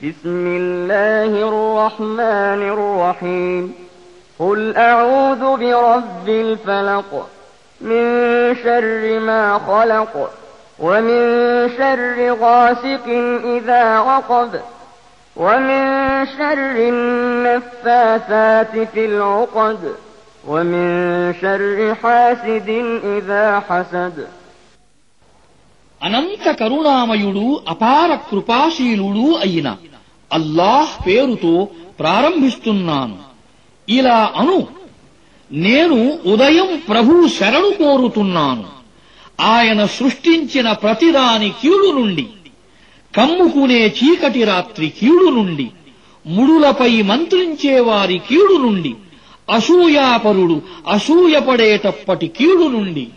بسم الله الرحمن الرحيم قل أعوذ برب الفلق من شر ما خلق ومن شر غاسق إذا وقب ومن شر النفاثات في العقد ومن شر حاسد إذا حسد అనంత కరుణామయుడు అపార కృపాశీలుడు అయిన అల్లాహ్ పేరుతో ప్రారంభిస్తున్నాను. ఇలా అను. నేను ఉదయం ప్రభు శరణు కోరుతున్నాను. ఆయన సృష్టించిన ప్రతిదాని కీడు నుండి కమ్ముకునే చీకటి రాత్రి కీడు నుండి ముడులపై మంత్రించే వారి కీడు నుండి అసూయాపరుడు అసూయపడేటప్పటి కీడు నుండి